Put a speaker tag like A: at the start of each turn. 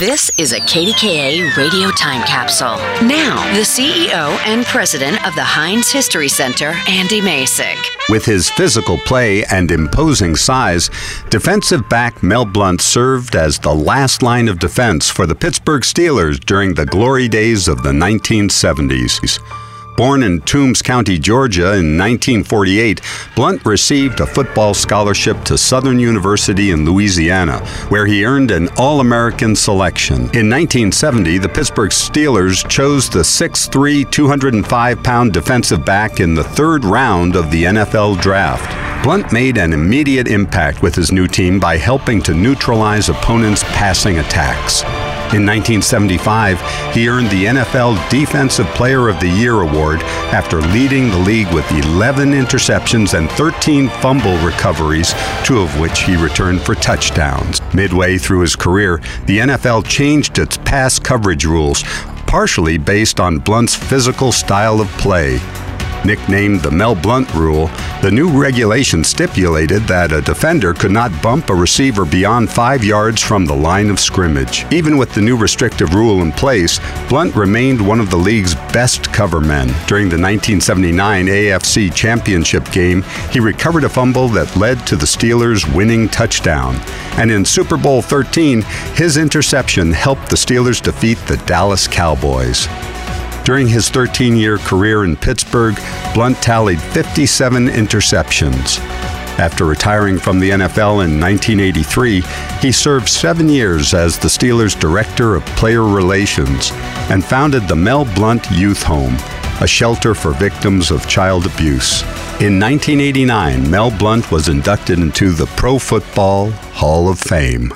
A: This is a KDKA radio time capsule. Now, the CEO and president of the Heinz History Center, Andy Masich.
B: With his physical play and imposing size, defensive back Mel Blount served as the last line of defense for the Pittsburgh Steelers during the glory days of the 1970s. Born in Toombs County, Georgia in 1948, Blount received a football scholarship to Southern University in Louisiana, where he earned an All American selection. In 1970, the Pittsburgh Steelers chose the 6'3, 205 pound defensive back in the third round of the NFL Draft. Blount made an immediate impact with his new team by helping to neutralize opponents' passing attacks. In 1975, he earned the NFL Defensive Player of the Year award after leading the league with 11 interceptions and 13 fumble recoveries, two of which he returned for touchdowns. Midway through his career, the NFL changed its pass coverage rules, partially based on Blount's physical style of play. Nicknamed the Mel Blount Rule, the new regulation stipulated that a defender could not bump a receiver beyond five yards from the line of scrimmage. Even with the new restrictive rule in place, Blount remained one of the league's best cover men. During the 1979 AFC Championship game, he recovered a fumble that led to the Steelers' winning touchdown. And in Super Bowl 13, his interception helped the Steelers defeat the Dallas Cowboys. During his 13 year career in Pittsburgh, Blount tallied 57 interceptions. After retiring from the NFL in 1983, he served seven years as the Steelers' Director of Player Relations and founded the Mel Blount Youth Home, a shelter for victims of child abuse. In 1989, Mel Blount was inducted into the Pro Football Hall of Fame.